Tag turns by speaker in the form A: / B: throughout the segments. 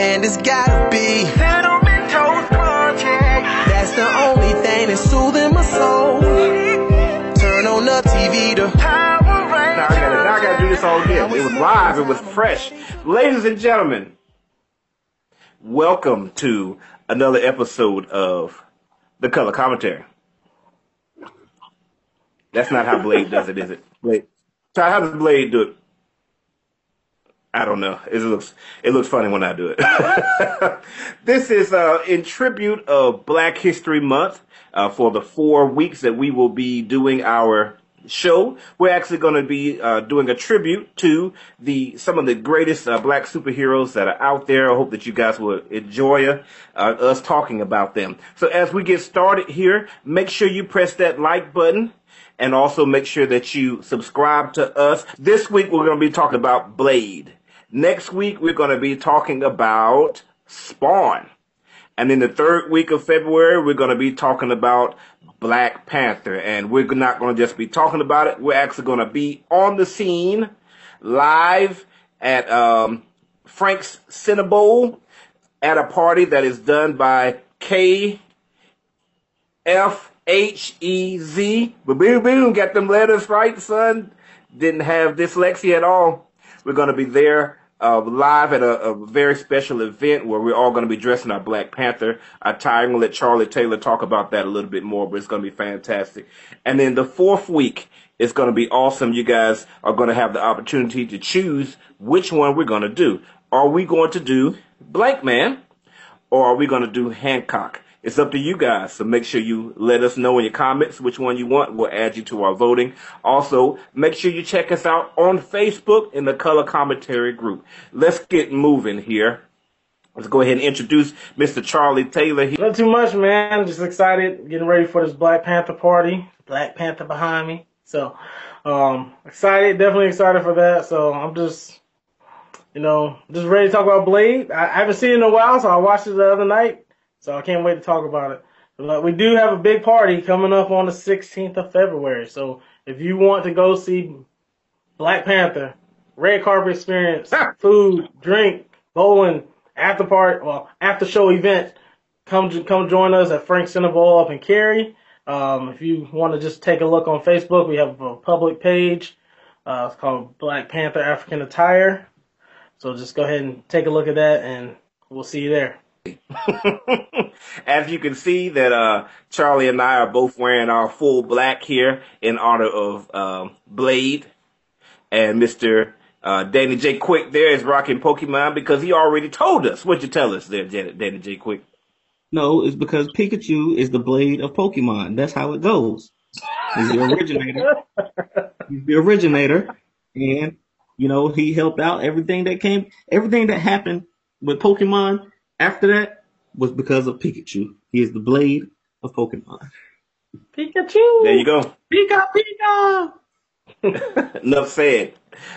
A: And it's gotta be
B: Cinnamon Toast Crunch.
A: That's the only thing that's soothing my soul. Turn on the TV to
B: Power
C: Now I gotta, now I gotta do this all again. It was live. It was fresh. Ladies and gentlemen, welcome to another episode of the Color Commentary. That's not how Blade does it, is it? Blade. Ty, how does Blade do it? I don't know. It looks it looks funny when I do it. this is uh, in tribute of Black History Month uh, for the four weeks that we will be doing our show. We're actually going to be uh, doing a tribute to the some of the greatest uh, black superheroes that are out there. I hope that you guys will enjoy uh, us talking about them. So as we get started here, make sure you press that like button and also make sure that you subscribe to us. This week we're going to be talking about Blade. Next week we're going to be talking about Spawn. And in the third week of February, we're going to be talking about Black Panther. And we're not going to just be talking about it. We're actually going to be on the scene live at um, Frank's CineBowl at a party that is done by K F H E Z. Boom, boom, got them letters right, son. Didn't have dyslexia at all. We're going to be there uh, live at a, a very special event where we're all going to be dressing our Black Panther attire. I'm going to let Charlie Taylor talk about that a little bit more, but it's going to be fantastic. And then the fourth week is going to be awesome. You guys are going to have the opportunity to choose which one we're going to do. Are we going to do Blankman or are we going to do Hancock? It's up to you guys. So make sure you let us know in your comments which one you want. We'll add you to our voting. Also, make sure you check us out on Facebook in the Color Commentary group. Let's get moving here. Let's go ahead and introduce Mr. Charlie Taylor. He-
D: Not too much, man. Just excited, getting ready for this Black Panther party. Black Panther behind me. So, um, excited, definitely excited for that. So I'm just, you know, just ready to talk about Blade. I, I haven't seen it in a while, so I watched it the other night. So I can't wait to talk about it. But we do have a big party coming up on the 16th of February. So if you want to go see Black Panther, red carpet experience, food, drink, bowling, after party, well, after show event, come come join us at Frank CineBowl up in Cary. Um, if you want to just take a look on Facebook, we have a public page. Uh, it's called Black Panther African Attire. So just go ahead and take a look at that, and we'll see you there.
C: As you can see that uh, Charlie and I are both wearing our full black here in honor of um, Blade and Mr. Uh, Danny J. Quick there is rocking Pokemon because he already told us. What'd you tell us there, Janet, Danny J. Quick?
E: No, it's because Pikachu is the blade of Pokemon. That's how it goes. He's the originator. He's the originator, and you know he helped out everything that came, everything that happened with Pokemon after that was because of Pikachu. He is the blade of Pokemon.
D: Pikachu!
C: There you go.
D: Pika Pika!
C: Enough said.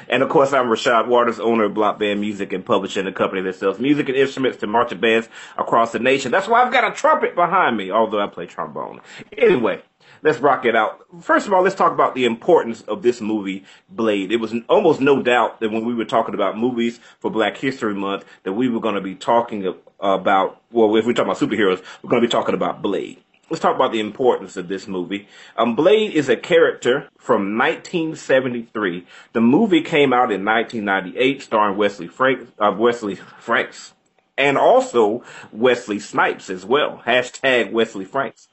C: And of course, I'm Rashad Waters, owner of Block Band Music and publishing a company that sells music and instruments to marching bands across the nation. That's why I've got a trumpet behind me, although I play trombone. Anyway, let's rock it out. First of all, let's talk about the importance of this movie, Blade. It was almost no doubt that when we were talking about movies for Black History Month, that we were going to be talking about, well, if we talk about superheroes, we're going to be talking about Blade let's talk about the importance of this movie. Um, Blade is a character from 1973. The movie came out in 1998, starring Wesley Frank, uh, Wesley Franks, and also Wesley Snipes as well. Hashtag Wesley Franks.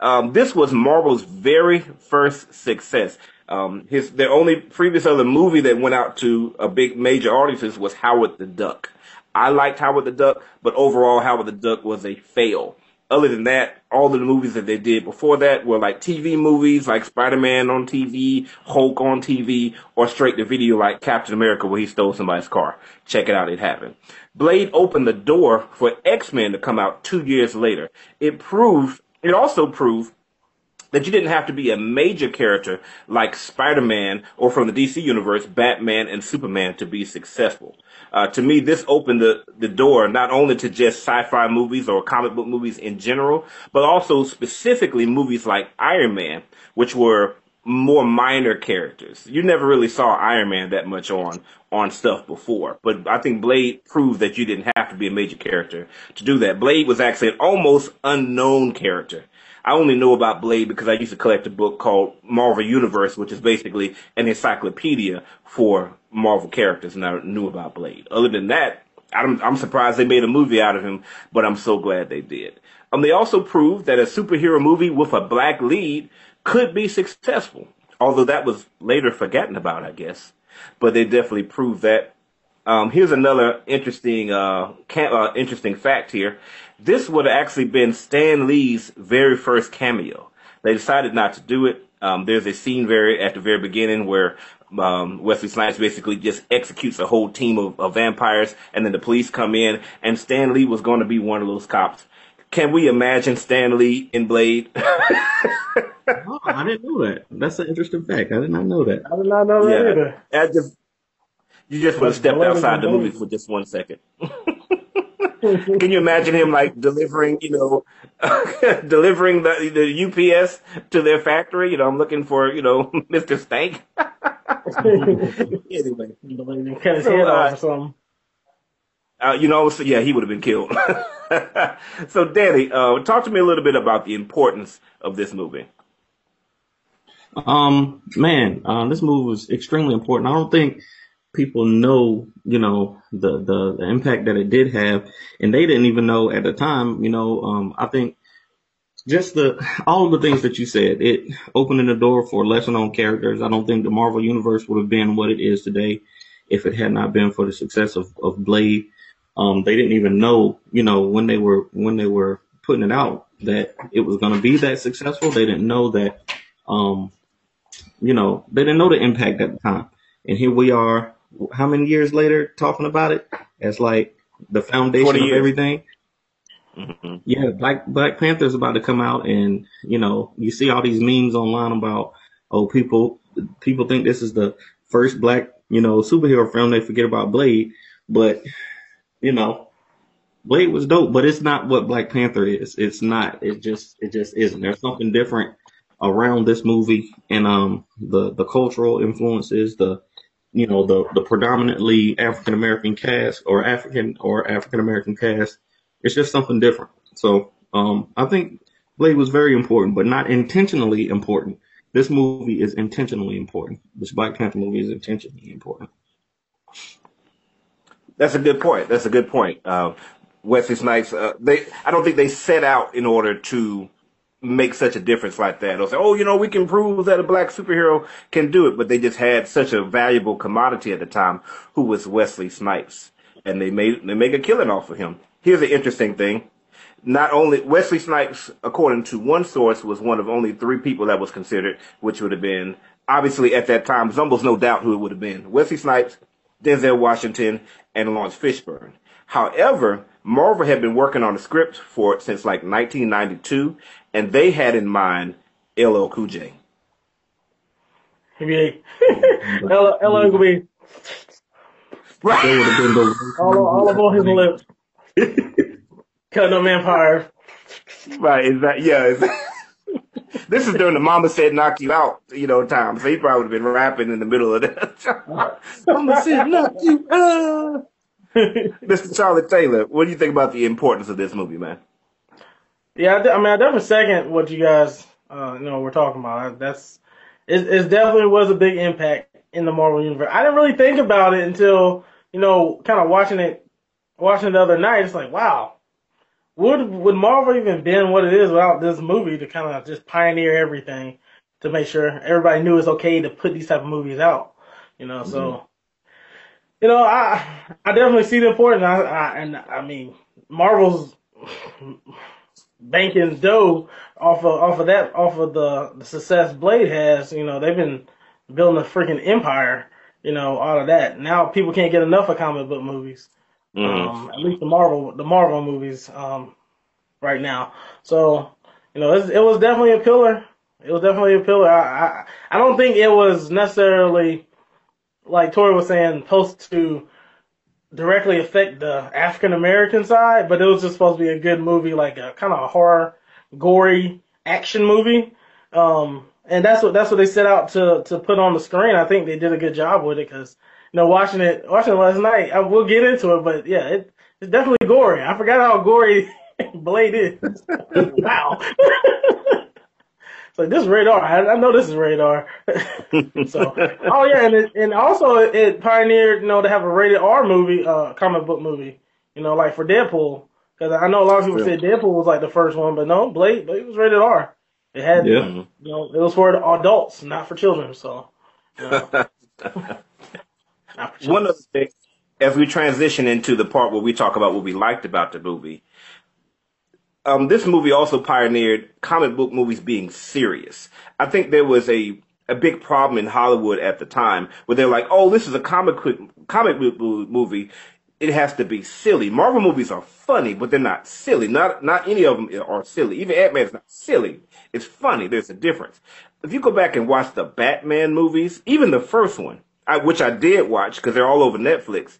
C: Um, this was Marvel's very first success. Um, his the only previous other movie that went out to a big major audiences was Howard the Duck. I liked Howard the Duck, but overall Howard the Duck was a fail other than that, all the movies that they did before that were like TV movies, like Spider-Man on TV, Hulk on TV, or straight to video like Captain America where he stole somebody's car. Check it out, it happened. Blade opened the door for X-Men to come out two years later. It proved, it also proved that you didn't have to be a major character like Spider-Man or from the DC universe, Batman and Superman to be successful. Uh, to me, this opened the, the door not only to just sci-fi movies or comic book movies in general, but also specifically movies like Iron Man, which were more minor characters. You never really saw Iron Man that much on on stuff before, but I think Blade proved that you didn't have to be a major character to do that. Blade was actually an almost unknown character. I only know about Blade because I used to collect a book called Marvel Universe, which is basically an encyclopedia for Marvel characters, and I knew about Blade. Other than that, I'm, I'm surprised they made a movie out of him, but I'm so glad they did. Um, they also proved that a superhero movie with a black lead could be successful, although that was later forgotten about, I guess. But they definitely proved that. Um, here's another interesting, uh, uh, interesting fact here. This would have actually been Stan Lee's very first cameo. They decided not to do it. Um, there's a scene very at the very beginning where um, Wesley Snipes basically just executes a whole team of, of vampires, and then the police come in, and Stan Lee was going to be one of those cops. Can we imagine Stan Lee in Blade?
E: oh, I didn't know that. That's an interesting fact. I did not know that.
D: I did not know that
C: yeah,
D: either.
C: I just you just would have stepped outside the movie for just one second. Can you imagine him like delivering, you know, delivering the the UPS to their factory? You know, I'm looking for, you know, Mr. Stank. anyway,
D: cut his head off or something.
C: Uh, you know, so yeah, he would have been killed. so, Danny, uh, talk to me a little bit about the importance of this movie.
E: Um, man, uh, this movie was extremely important. I don't think people know, you know, the, the, the impact that it did have, and they didn't even know at the time. You know, um, I think just the all of the things that you said, it opening the door for lesser known characters. I don't think the Marvel universe would have been what it is today if it had not been for the success of, of Blade. Um, they didn't even know, you know, when they were when they were putting it out that it was going to be that successful. They didn't know that, um, you know, they didn't know the impact at the time. And here we are how many years later talking about it as like the foundation of everything. Mm-hmm. Yeah, Black Black Panther's about to come out, and you know you see all these memes online about oh people people think this is the first black you know superhero film. They forget about Blade, but you know Blade was dope, but it's not what Black Panther is. It's not. It just it just isn't. There's something different around this movie and um the the cultural influences, the you know, the, the predominantly African American cast or African or African American cast. It's just something different. So, um, I think Blade was very important, but not intentionally important. This movie is intentionally important. This Black Panther movie is intentionally important.
C: That's a good point. That's a good point. Uh, Wesley Snipes, uh, they, I don't think they set out in order to make such a difference like that. They'll say, oh, you know, we can prove that a black superhero can do it, but they just had such a valuable commodity at the time, who was Wesley Snipes, and they made they make a killing off of him. Here's an interesting thing. Not only Wesley Snipes, according to one source, was one of only three people that was considered, which would have been obviously at that time, there's almost no doubt who it would have been. Wesley Snipes, Denzel Washington, and Laurence Fishburne. However, Marvel had been working on the script for it since like 1992, and they had in mind LL Cool J.
D: Maybe LL gonna be right. all, all up on his lips, cutting up vampires.
C: Right? Is that yeah? Is that, this is during the Mama said knock you out, you know, time. So he probably would have been rapping in the middle of that. Mama said knock you out. Mr. Charlie Taylor, what do you think about the importance of this movie, man?
D: Yeah, I, I mean, I definitely second what you guys, uh, you know, we're talking about. That's it, it definitely was a big impact in the Marvel universe. I didn't really think about it until you know, kind of watching it, watching it the other night. It's like, wow, would would Marvel even been what it is without this movie to kind of just pioneer everything to make sure everybody knew it's okay to put these type of movies out. You know, mm-hmm. so you know, I I definitely see the importance. I, I and I mean, Marvel's banking dough off of off of that off of the, the success Blade has. You know, they've been building a freaking empire. You know, all of that. Now people can't get enough of comic book movies. Mm-hmm. Um, at least the Marvel the Marvel movies um, right now. So you know, it was definitely a pillar. It was definitely a pillar. I, I I don't think it was necessarily like Tori was saying, post to directly affect the African American side, but it was just supposed to be a good movie, like a kind of a horror, gory action movie. Um, and that's what that's what they set out to to put on the screen. I think they did a good job with it because you know watching it watching it last night. I, we'll get into it, but yeah, it, it's definitely gory. I forgot how gory Blade is. wow. So this is radar. I, I know this is radar. so, oh yeah, and it, and also it, pioneered, you know, to have a rated R movie, uh, comic book movie. You know, like for Deadpool, because I know a lot of people said Deadpool was like the first one, but no, Blade, Blade was rated R. It had,
E: Yeah.
D: you know, it was for adults, not for children. So, you know, not for children.
C: One of the things, as we transition into the part where we talk about what we liked about the movie, um, this movie also pioneered comic book movies being serious. I think there was a a big problem in Hollywood at the time where they're like, "Oh, this is a comic comic book movie. It has to be silly." Marvel movies are funny, but they're not silly. Not not any of them are silly. Even Ant Man's not silly. It's funny. There's a difference. If you go back and watch the Batman movies, even the first one, I, which I did watch because they're all over Netflix,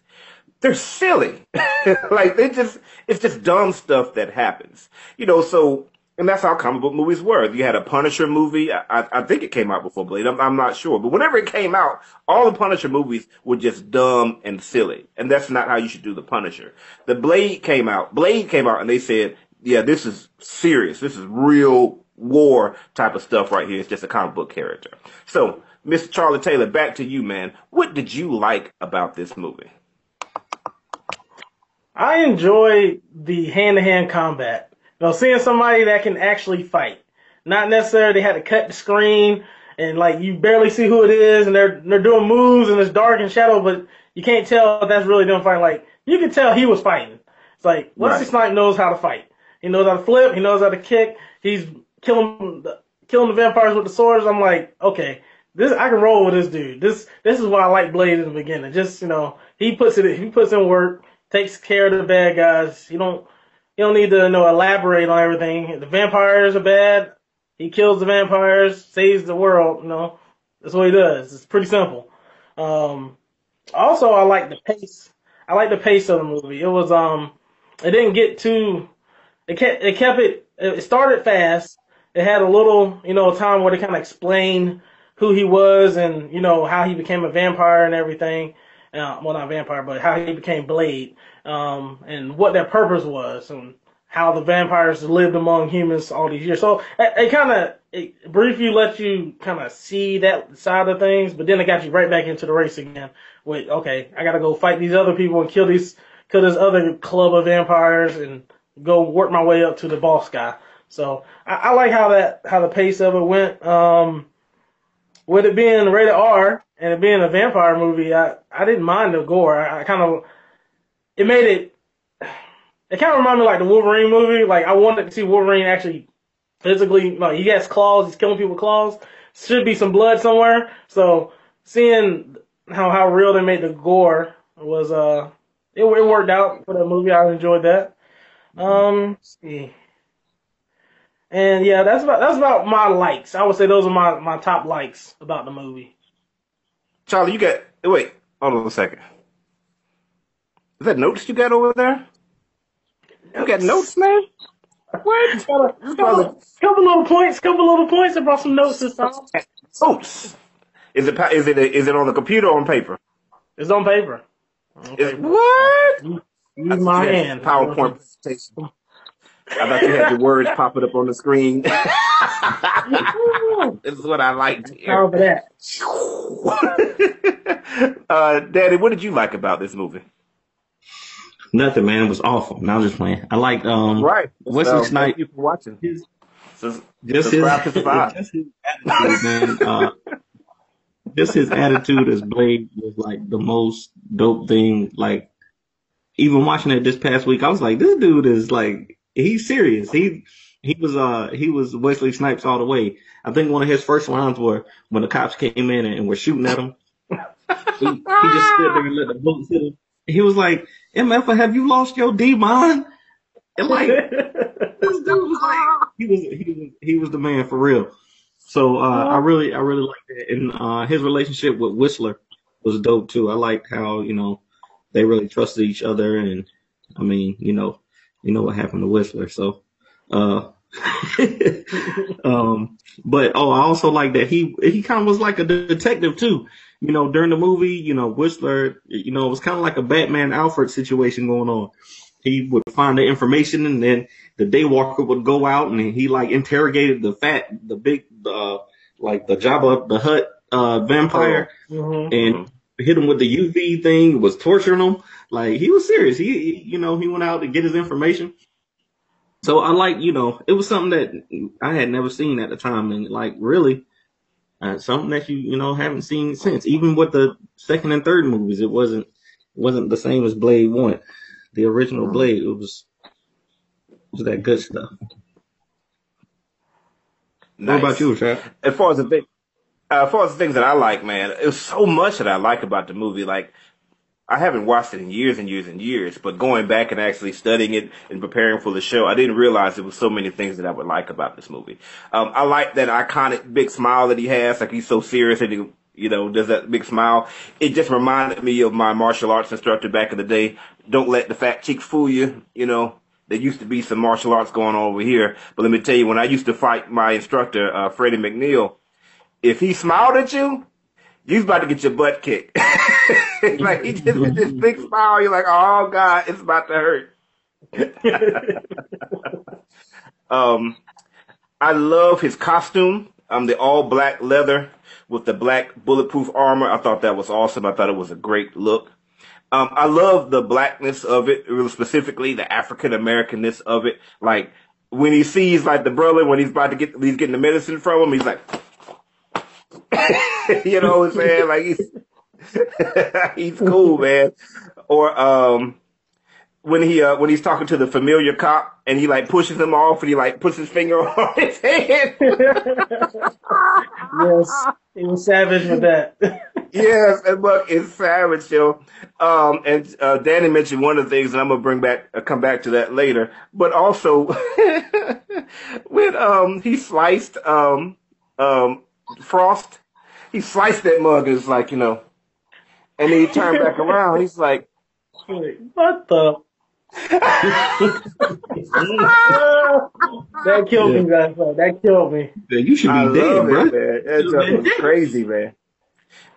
C: they're silly. like they just it's just dumb stuff that happens. You know, so and that's how comic book movies were. You had a Punisher movie. I, I, think it came out before Blade. I'm, I'm not sure, but whenever it came out, all the Punisher movies were just dumb and silly, and that's not how you should do the Punisher. The Blade came out. Blade came out, and they said, "Yeah, this is serious. This is real war type of stuff right here. It's just a comic book character." So, Mr. Charlie Taylor, back to you, man. What did you like about this movie?
D: I enjoy the hand to hand combat. You know, seeing somebody that can actually fight. Not necessarily they had to cut the screen and like you barely see who it is and they're they're doing moves and it's dark and shadow, but you can't tell if that's really them fighting. Like you can tell he was fighting. It's like Wesley
C: Right.
D: Snipes knows how to fight. He knows how to flip. He knows how to kick. He's killing the, killing the vampires with the swords. I'm like, okay, this I can roll with this dude. This this is why I like Blade in the beginning. Just you know, he puts it he puts in work, takes care of the bad guys. You don't you don't need to you know elaborate on everything. The vampires are bad. He kills the vampires, saves the world. You know, that's what he does. It's pretty simple. Um, also, I like the pace. I like the pace of the movie. It was um, it didn't get too. It kept it kept it. It started fast. It had a little you know time where they kind of explained who he was and you know how he became a vampire and everything. Uh, well, not vampire, but how he became Blade, um, and what their purpose was, and how the vampires lived among humans all these years. So it, it kind of it briefly let you kind of see that side of things, but then it got you right back into the race again. With okay, I gotta go fight these other people and kill these kill this other club of vampires and go work my way up to the boss guy. So I, I like how that how the pace of it went. Um, with it being rated R and it being a vampire movie, I, I didn't mind the gore. I, I kind of it made it it kind of reminded me like the Wolverine movie. Like I wanted to see Wolverine actually physically like he has claws, he's killing people with claws. Should be some blood somewhere. So seeing how how real they made the gore was uh it, it worked out for the movie. I enjoyed that. Um, see. And yeah, that's about that's about my likes. I would say those are my, my top likes about the movie.
C: Charlie, you got wait, hold on a second. Is that notes you got over there? You got notes, man? What?
D: Couple, couple, couple little points, couple little points. I brought some notes this time.
C: Notes. Is it is it is it on the computer or on paper?
D: It's on paper. On paper.
C: what?
D: Use my hand.
C: PowerPoint presentation. I thought you had your words popping up on the screen. this is what I like to hear.
D: How for that?
C: uh, Danny, what did you like about this movie?
E: Nothing, man. It was awful. Now I'm just playing. I like um
C: Right.
E: Wesley
C: So,
E: Snipes.
C: Thank you for watching.
E: His,
C: Sus-
E: just his,
C: Subscribe to Survive.
E: just his attitude, man. Uh, just his attitude as Blade was like the most dope thing. Like even watching it this past week, I was like, this dude is like he's serious. He he was uh he was Wesley Snipes all the way. I think one of his first lines were when the cops came in and, were shooting at him. he, he just stood there and let the bullets hit him. He was like, MF, have you lost your D mind? And like this dude was like he was he was he was the man for real. So uh, I really I really liked that, and uh, his relationship with Whistler was dope too. I liked how you know they really trusted each other, and I mean you know you know what happened to Whistler. So uh, um, but oh, I also like that he he kind of was like a detective too. You know, during the movie, you know, Whistler, you know, it was kind of like a Batman Alfred situation going on. He would find the information, and then the Daywalker would go out, and he like interrogated the fat, the big, uh, like the Jabba the Hutt uh, vampire,
D: Mhm.
E: and hit him with the UV thing, was torturing him. Like he was serious. He, he, you know, he went out to get his information. So I like, you know, it was something that I had never seen at the time, and like really, uh, something that you, you know, haven't seen since. Even with the second and third movies, it wasn't wasn't the same as Blade One, the original Blade. It was it was that good stuff.
C: Nice.
E: What about you, Chad?
C: as far as the thing, uh, as far as the things that I like, man, it was so much that I like about the movie. Like, I haven't watched it in years and years and years, but going back and actually studying it and preparing for the show, I didn't realize there was so many things that I would like about this movie. Um, I like that iconic big smile that he has, like he's so serious and he, you know, does that big smile. It just reminded me of my martial arts instructor back in the day. Don't let the fat cheeks fool you, you know. There used to be some martial arts going on over here, but let me tell you, when I used to fight my instructor, uh, Freddie McNeil, if he smiled at you, you was about to get your butt kicked. like he just with this big smile, you're like, oh god, it's about to hurt. um, I love his costume. Um, the all black leather with the black bulletproof armor. I thought that was awesome. I thought it was a great look. Um, I love the blackness of it, specifically the African Americanness of it. Like when he sees like the brother when he's about to get he's getting the medicine from him, he's like, you know what I'm saying? Like he's he's cool, man. Or um when he uh when he's talking to the familiar cop and he like pushes him off and he like puts his finger on his hand.
D: yes, he was savage with that.
C: yes, and look, it's savage, yo. Um, and uh, Danny mentioned one of the things, and I'm gonna bring back, uh, come back to that later. But also, when um he sliced um um Frost, he sliced that mug, and it's like you know, and then he turned back around. He's like,
D: what the? that killed me, guys. That killed me.
E: Yeah, you should be
C: I
E: dead,
C: love
E: bro.
C: it, man. That
E: You've
C: stuff
E: been
C: was
E: dead.
C: crazy, man.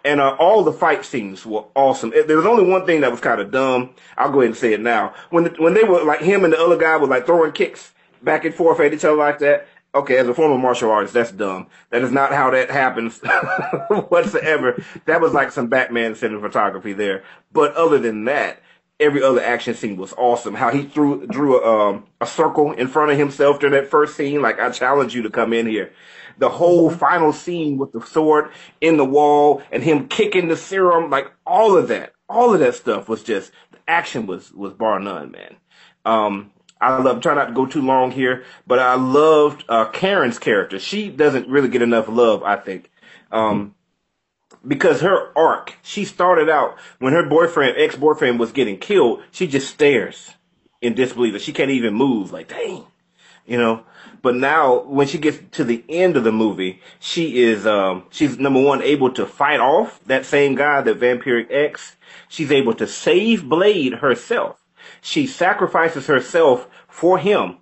C: And uh, all the fight scenes were awesome. There was only one thing that was kind of dumb. I'll go ahead and say it now. When the, when they were like him and the other guy were like throwing kicks back and forth at each other like that. Okay, as a former martial artist, that's dumb. That is not how that happens whatsoever. That was like some Batman cinematography there. But other than that, every other action scene was awesome. How he threw drew a, um, a circle in front of himself during that first scene. Like I challenge you to come in here. The whole final scene with the sword in the wall and him kicking the serum, like all of that, all of that stuff was just the action was was bar none, man. Um, I love try not to go too long here, but I loved uh, Karen's character. She doesn't really get enough love, I think. Um, because her arc, she started out when her boyfriend, ex boyfriend, was getting killed. She just stares in disbelief. That she can't even move. Like, dang, you know. But now, when she gets to the end of the movie, she is, um, she's number one able to fight off that same guy, the vampiric X. She's able to save Blade herself. She sacrifices herself for him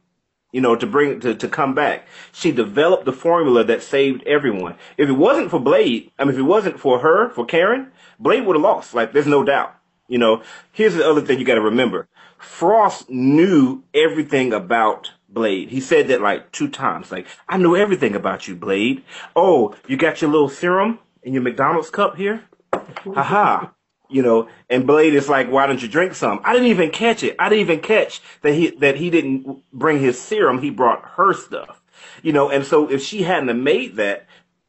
C: you know, to bring to, to come back. She developed the formula that saved everyone. If it wasn't for Blade, I mean, if it wasn't for her, for Karen, Blade would have lost. Like, there's no doubt. You know, here's the other thing you got to remember: Frost knew everything about Blade. He said that like two times. Like, I know everything about you, Blade. Oh, you got your little serum in your McDonald's cup here? Haha. You know, and Blade is like, why don't you drink some? I didn't even catch it. I didn't even catch that he that he didn't bring his serum. He brought her stuff. You know, and so if she hadn't made that,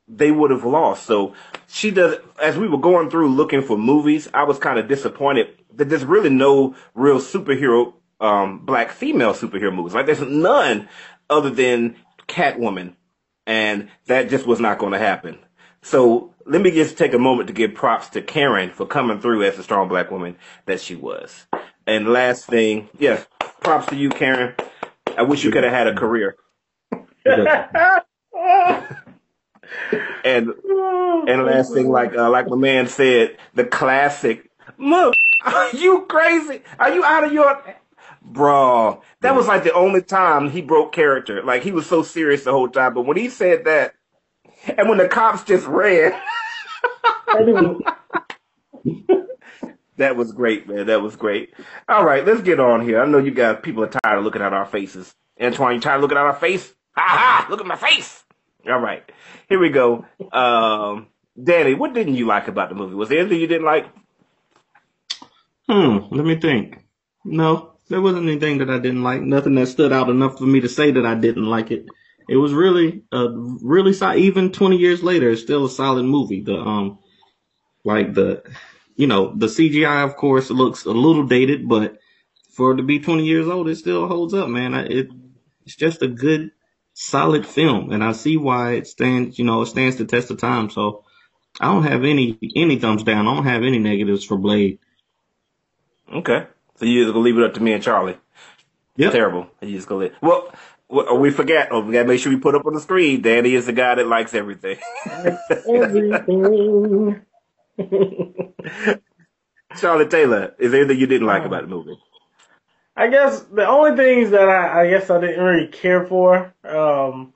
C: they would have lost. So she does. As we were going through looking for movies, I was kind of disappointed that there's really no real superhero, um, black female superhero movies. Like there's none other than Catwoman, and that just was not going to happen. So let me just take a moment to give props to Karen for coming through as the strong black woman that she was. And last thing, yeah, props to you, Karen. I wish you could have had a career. And and last thing, like uh, like my man said, the classic. Look, are you crazy? Are you out of your, bro? That was like the only time he broke character. Like he was so serious the whole time, but when he said that, and when the cops just ran, that was great, man. That was great. All right, let's get on here. I know you guys, people are tired of looking at our faces. Antoine, you tired of looking at our face? Ha ha! Look at my face. All right, here we go. Um, Danny, what didn't you like about the movie? Was there anything you didn't like?
E: Hmm, let me think. No, there wasn't anything that I didn't like. Nothing that stood out enough for me to say that I didn't like it. It was really, uh, really solid. Even 20 years later, it's still a solid movie. The, um, like the, you know, the CGI, of course, looks a little dated, but for it to be 20 years old, it still holds up, man. I, it, it's just a good, solid film. And I see why it stands, you know, it stands the test of time. So I don't have any, any thumbs down. I don't have any negatives for Blade.
C: Okay, so you just gonna leave it up to me and Charlie.
E: Yep.
C: Terrible. You just gonna leave. Well, we forget. Oh, we gotta make sure we put up on the screen. Danny is the guy that likes everything.
D: Everything.
C: Charlie Taylor, is there anything you didn't like about the movie?
D: I guess the only things that I, I guess I didn't really care for, um,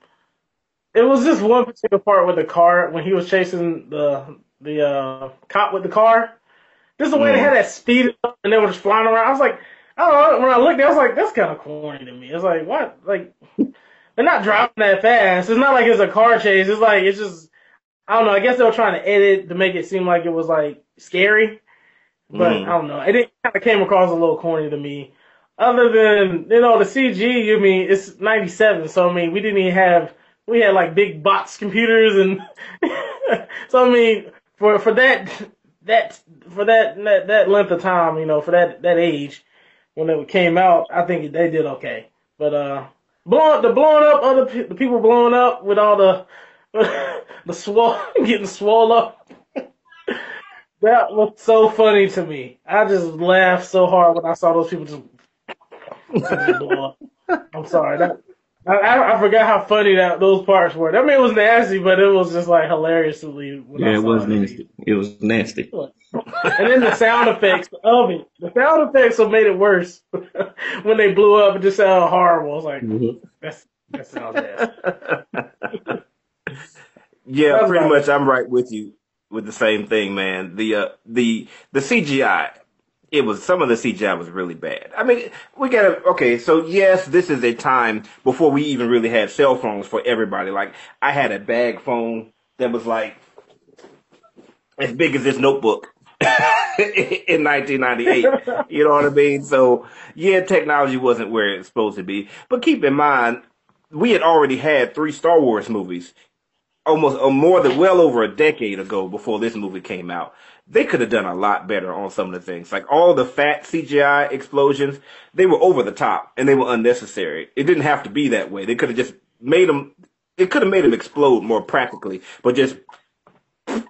D: it was just one particular part with the car when he was chasing the the uh, cop with the car. Just the way they
C: Mm.
D: had that speed up and they were just flying around. I was like, I don't know. When I looked, at it I was like, that's kind of corny to me. It's like, what? Like, they're not driving that fast. It's not like it's a car chase. It's like it's just, I don't know. I guess they were trying to edit to make it seem like it was like scary, but
C: Mm.
D: I don't know. It didn't kind of came across a little corny to me. Other than you know the CG, you mean it's '97, so I mean we didn't even have we had like big box computers and so I mean for for that that for that that, that length of time, you know, for that that age when it came out, I think they did okay. But uh, blowing the blowing up other the people blowing up with all the the swole getting swole up. That was so funny to me. I just laughed so hard when I saw those people just. I'm sorry. That I, I I forgot how funny that those parts were. I mean it was nasty, but it was just like hilariously. When I
E: Yeah, it
D: saw
E: was
D: it.
E: nasty. It was nasty.
D: And then the sound effects of it. The sound effects have made it worse when they blew up. It just sounded horrible. I was like,
E: Mhm.
D: that's that sounds nasty.
C: Yeah,
D: That's
C: pretty
D: right.
C: much. I'm right with you with the same thing, man. The uh, the the CGI, it was some of the CGI was really bad. I mean, we gotta okay. So yes, this is a time before we even really had cell phones for everybody. Like I had a bag phone that was like as big as this notebook. in 1998, you know what I mean? So yeah, technology wasn't where it's supposed to be. But keep in mind, we had already had three Star Wars movies almost uh, more than well over a decade ago before this movie came out. They could have done a lot better on some of the things. Like all the fat CGI explosions, they were over the top and they were unnecessary. It didn't have to be that way. They could have just made them, it could have made them explode more practically, but just,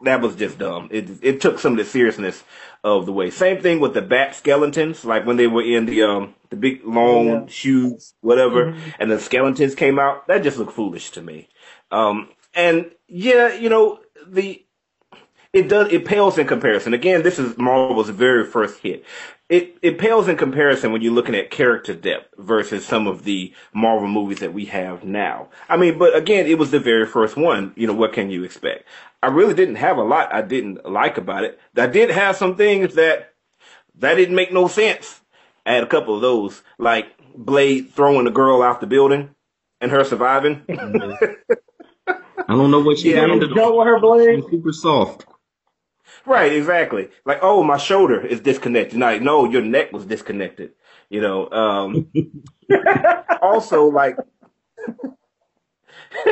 C: that was just dumb. It, it took some of the seriousness of the way. Same thing with the bat skeletons, like when they were in the, um, the big long
D: Yeah.
C: shoes, whatever, and the skeletons came out. That just looked foolish to me. Um, and yeah, you know, the it does it pales in comparison. Again, this is Marvel's very first hit. It it pales in comparison when you're looking at character depth versus some of the Marvel movies that we have now. I mean, but again, it was the very first one. You know, what can you expect? I really didn't have a lot I didn't like about it. I did have some things that that didn't make no sense. I had a couple of those, like Blade throwing the girl out the building and her surviving. Mm-hmm.
E: I don't know what she
C: Yeah, I
E: landed
D: Jump
E: on.
D: with her blade.
E: Super soft.
C: Right, exactly. Like, oh, my shoulder is disconnected. Like, no, your neck was disconnected. You know. Um, also, like,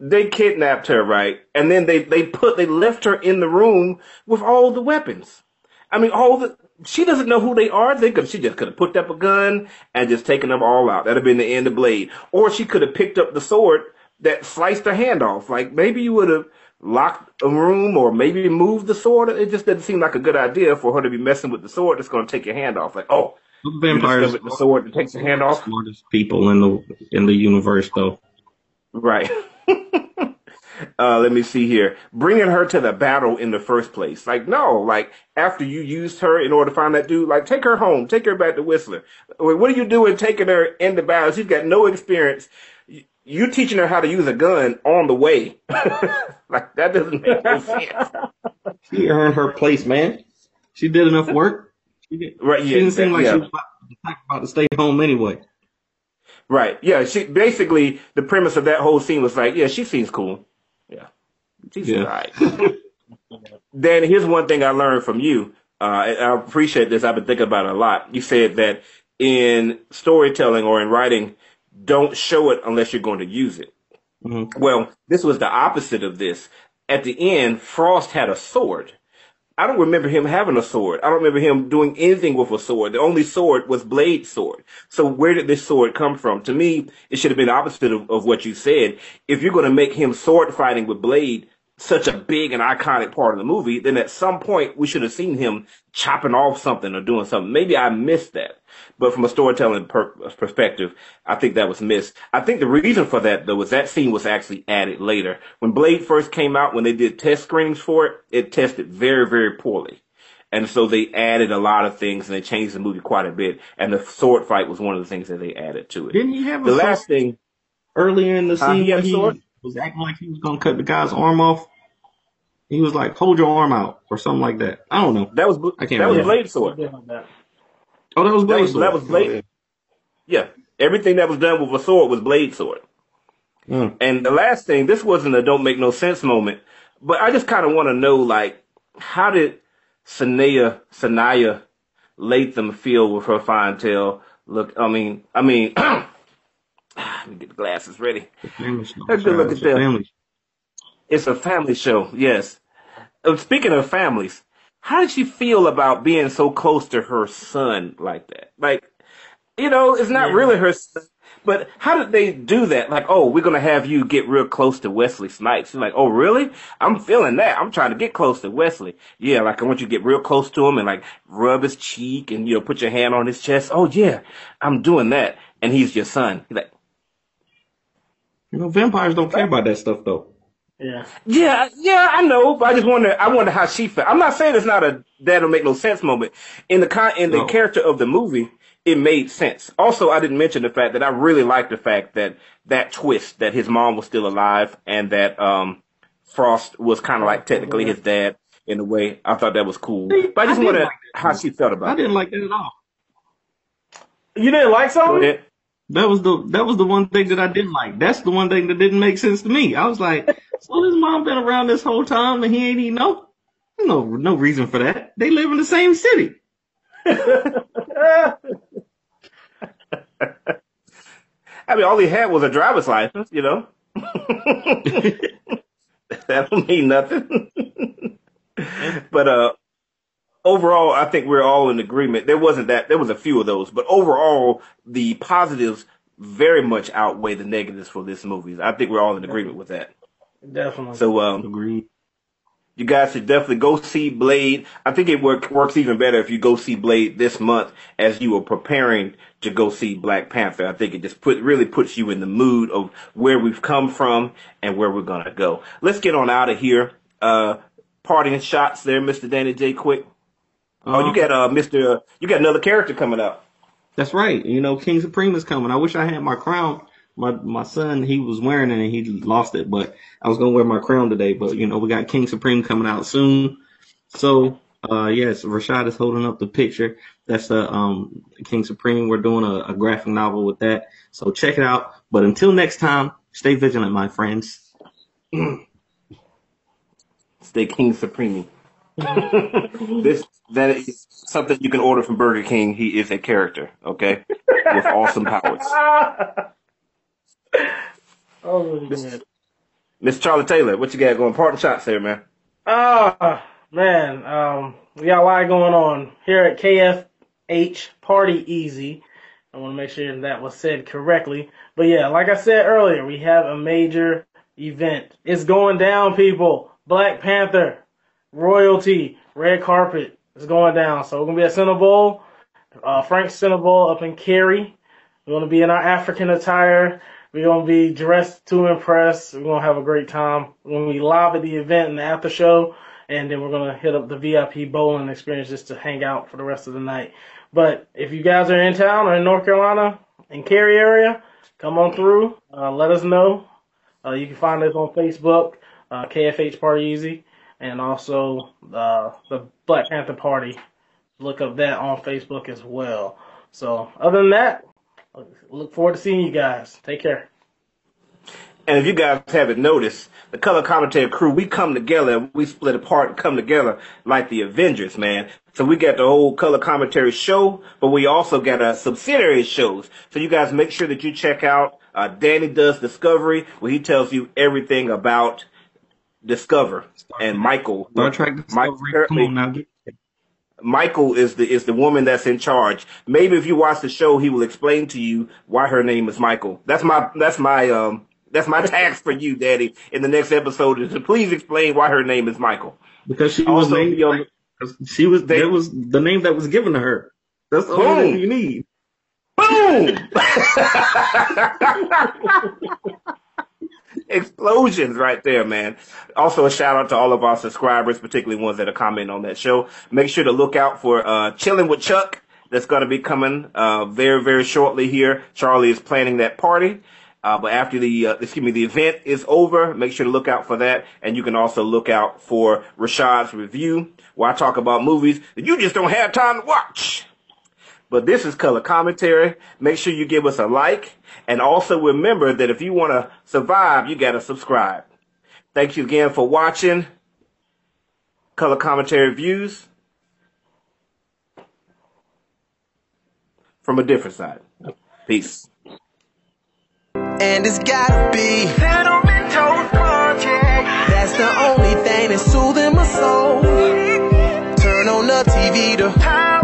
C: they kidnapped her, right? And then they they put they left her in the room with all the weapons. I mean, all the she doesn't know who they are. They could she just could have picked up a gun and just taken them all out. That'd have been the end of Blade. Or she could have picked up the sword that sliced her hand off. Like maybe you would have locked a room or maybe moved the sword. It just doesn't seem like a good idea for her to be messing with the sword that's going to take your hand off. Like, oh, you
E: vampires
C: discovered the sword that takes your hand
E: the
C: off.
E: smartest people in the in the universe, though.
C: Right. uh, let me see here. Bringing her to the battle in the first place. Like, no, like, after you used her in order to find that dude, like, take her home, take her back to Whistler. What are you doing taking her in the battle? She's got no experience. You teaching her how to use a gun on the way. like, that doesn't make no sense.
E: She earned her place, man. She did enough work. She, did,
C: Right,
E: she
C: yeah,
E: didn't seem like
C: yeah.
E: she was about, about to stay home anyway.
C: Right. Yeah. She basically the premise of that whole scene was like, yeah, she seems cool. Yeah. She's
E: Yeah.
C: all right. Dan, here's one thing I learned from you. Uh, I appreciate this. I've been thinking about it a lot. You said that in storytelling or in writing, don't show it unless you're going to use it.
E: Mhm.
C: Well, this was the opposite of this. At the end, Frost had a sword. I don't remember him having a sword. I don't remember him doing anything with a sword. The only sword was Blade's sword. So where did this sword come from? To me, it should have been the opposite of, of what you said. If you're going to make him sword fighting with Blade such a big and iconic part of the movie, then at some point we should have seen him chopping off something or doing something. Maybe I missed that. But from a storytelling per- perspective, I think that was missed. I think the reason for that, though, was that scene was actually added later. When Blade first came out, when they did test screenings for it, it tested very, very poorly. And so they added a lot of things and they changed the movie quite a bit. And the sword fight was one of the things that they added to it.
E: Didn't he have a
C: The last thing,
E: earlier in the
C: Uh,
E: scene
C: he a
E: he
C: sword?
E: Was acting like he was gonna cut the guy's arm off? He was like, "Hold your arm out" or something like that. I don't know.
C: that was, Bl-
E: I can't
C: that was
E: remember.
C: Blade's sword.
D: Something like that.
E: Oh, that was
C: That was,
E: sword.
C: that was Blade. Yeah. Everything that was done with a sword was Blade sword.
E: Mm.
C: And the last thing, this wasn't a don't make no sense moment, but I just kind of want to know, like, how did Sanaya, Sanaya Lathan feel with her fine tail? Look, I mean, I mean, let me get the glasses ready.
E: Family show.
C: Let's look
E: It's
C: at
E: a
C: them.
E: family show.
C: It's a family show, yes. Uh, Speaking of families, how did she feel about being so close to her son like that? Like, you know, it's not
D: Yeah.
C: really her son, but how did they do that? Like, oh, we're gonna have you get real close to Wesley Snipes. She's like, oh, really? I'm feeling that. I'm trying to get close to Wesley. Yeah, like I want you to get real close to him and like rub his cheek and you know put your hand on his chest. Oh yeah, I'm doing that, and he's your son. He's like,
E: You know, vampires don't care about that stuff though.
D: Yeah.
C: Yeah, yeah, I know, but I just wonder. I wonder how she felt. I'm not saying it's not a that don't make no sense moment. In the con, in the
E: No.
C: character of the movie, it made sense. Also, I didn't mention the fact that I really liked the fact that that twist that his mom was still alive and that um Frost was kind of like technically his dad in a way. I thought that was cool. But I
E: I
C: just
E: didn't
C: wonder
E: like
C: how she felt about it.
E: I didn't like that at all.
D: You didn't like
C: Go
D: something?
E: That was the that was the one thing that I didn't like. That's the one thing that didn't make sense to me. I was like, so his mom been around this whole time and he ain't even know. No, no reason for that. They live in the same city.
C: I mean, all he had was a driver's license, you know. that don't mean nothing. but uh, overall, I think we're all in agreement. There wasn't that. There was a few of those, but overall, the positives very much outweigh the negatives for this movie. I think we're all in agreement with that.
D: Definitely.
C: So um,
E: Agreed.
C: you guys should definitely go see Blade. I think it work, works even better if you go see Blade this month as you are preparing to go see Black Panther. I think it just put really puts you in the mood of where we've come from and where we're gonna go. Let's get on out of here. Uh, parting shots there, Mr. Danny J. Quick. Oh,
E: Uh,
C: you got uh, Mr. Uh, you got another character coming up.
E: That's right. You know, King Supreme is coming. I wish I had my crown. My my son, he was wearing it and he lost it, but I was gonna wear my crown today. But you know, we got King Supreme coming out soon. So uh yes, Rashad is holding up the picture. That's the um King Supreme. We're doing a, a graphic novel with that. So check it out. But until next time, stay vigilant, my friends.
C: Stay King Supreme. this that is something you can order from Burger King. He is a character, okay, with awesome powers.
D: oh.
C: Miss Charlie Taylor, what you got going? Parting shots there, man.
D: Ah, man, um, we got a lot going on here at KFH Party Easy. I want to make sure that was said correctly. But yeah, like I said earlier, we have a major event. It's going down, people. Black Panther, royalty, red carpet is going down. So we're gonna be at Cinnabon, uh, Frank's Cinnabon up in Cary. We're gonna be in our African attire. We're gonna be dressed to impress. We're gonna have a great time. When be live at the event and the after show, and then we're gonna hit up the VIP bowling experience just to hang out for the rest of the night. But if you guys are in town or in North Carolina, in Cary area, come on through. Uh, let us know. Uh, you can find us on Facebook, uh, KFH Party Easy, and also uh, the Black Panther Party. Look up that on Facebook as well. So other than that, look forward to seeing you guys. Take care.
C: And if you guys haven't noticed, the color commentary crew, we come together, we split apart and come together like the Avengers, man. So we got the whole color commentary show, but we also got a subsidiary shows. So you guys make sure that you check out uh, Danny Does Discovery, where he tells you everything about Discover. And Michael,
E: Star Trek Discovery. Come on now, get
C: Michael is the is the woman that's in charge. Maybe if you watch the show, he will explain to you why her name is Michael. That's my that's my um that's my task for you, Daddy. In the next episode, is to please explain why her name is Michael.
E: because she was named.
C: be
E: She was.
C: They-
E: that was the name that was given to her. That's the only thing you need.
C: Boom! Explosions right there, man. Also, a shout out to all of our subscribers, particularly ones that are commenting on that show. Make sure to look out for uh, Chilling with Chuck. That's going to be coming uh, very, very shortly here. Charlie is planning that party. Uh, but after the, uh, excuse me, the event is over, make sure to look out for that. And you can also look out for Rashad's review, where I talk about movies that you just don't have time to watch. But this is color commentary. Make sure you give us a like. And also remember that if you want to survive, you got to subscribe. Thank you again for watching Color Commentary Views from a different side. Peace.
A: And it's gotta be.
B: Project.
A: That's the only thing soothing my soul. Turn on the TV to
B: Power